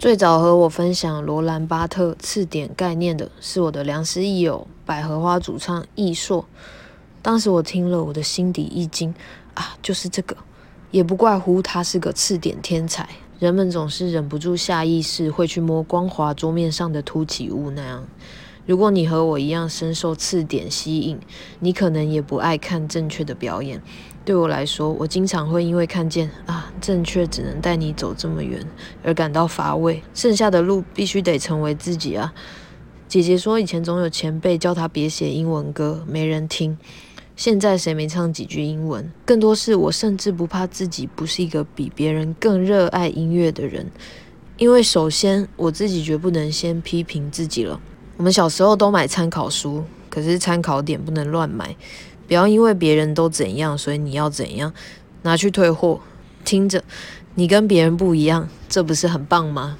最早和我分享罗兰巴特次点概念的是我的良师益友百合花主唱易硕。当时我听了，我的心底一惊啊，就是这个，也不怪乎他是个次点天才。人们总是忍不住下意识会去摸光滑桌面上的凸起物那样。如果你和我一样深受次点吸引，你可能也不爱看正确的表演。对我来说，我经常会因为看见啊，正确只能带你走这么远而感到乏味，剩下的路必须得成为自己啊。姐姐说，以前总有前辈叫她别写英文歌，没人听。现在谁没唱几句英文？更多是我甚至不怕自己不是一个比别人更热爱音乐的人，因为首先我自己绝不能先批评自己了。我们小时候都买参考书，可是参考点不能乱买，不要因为别人都怎样，所以你要怎样，拿去退货。听着，你跟别人不一样，这不是很棒吗？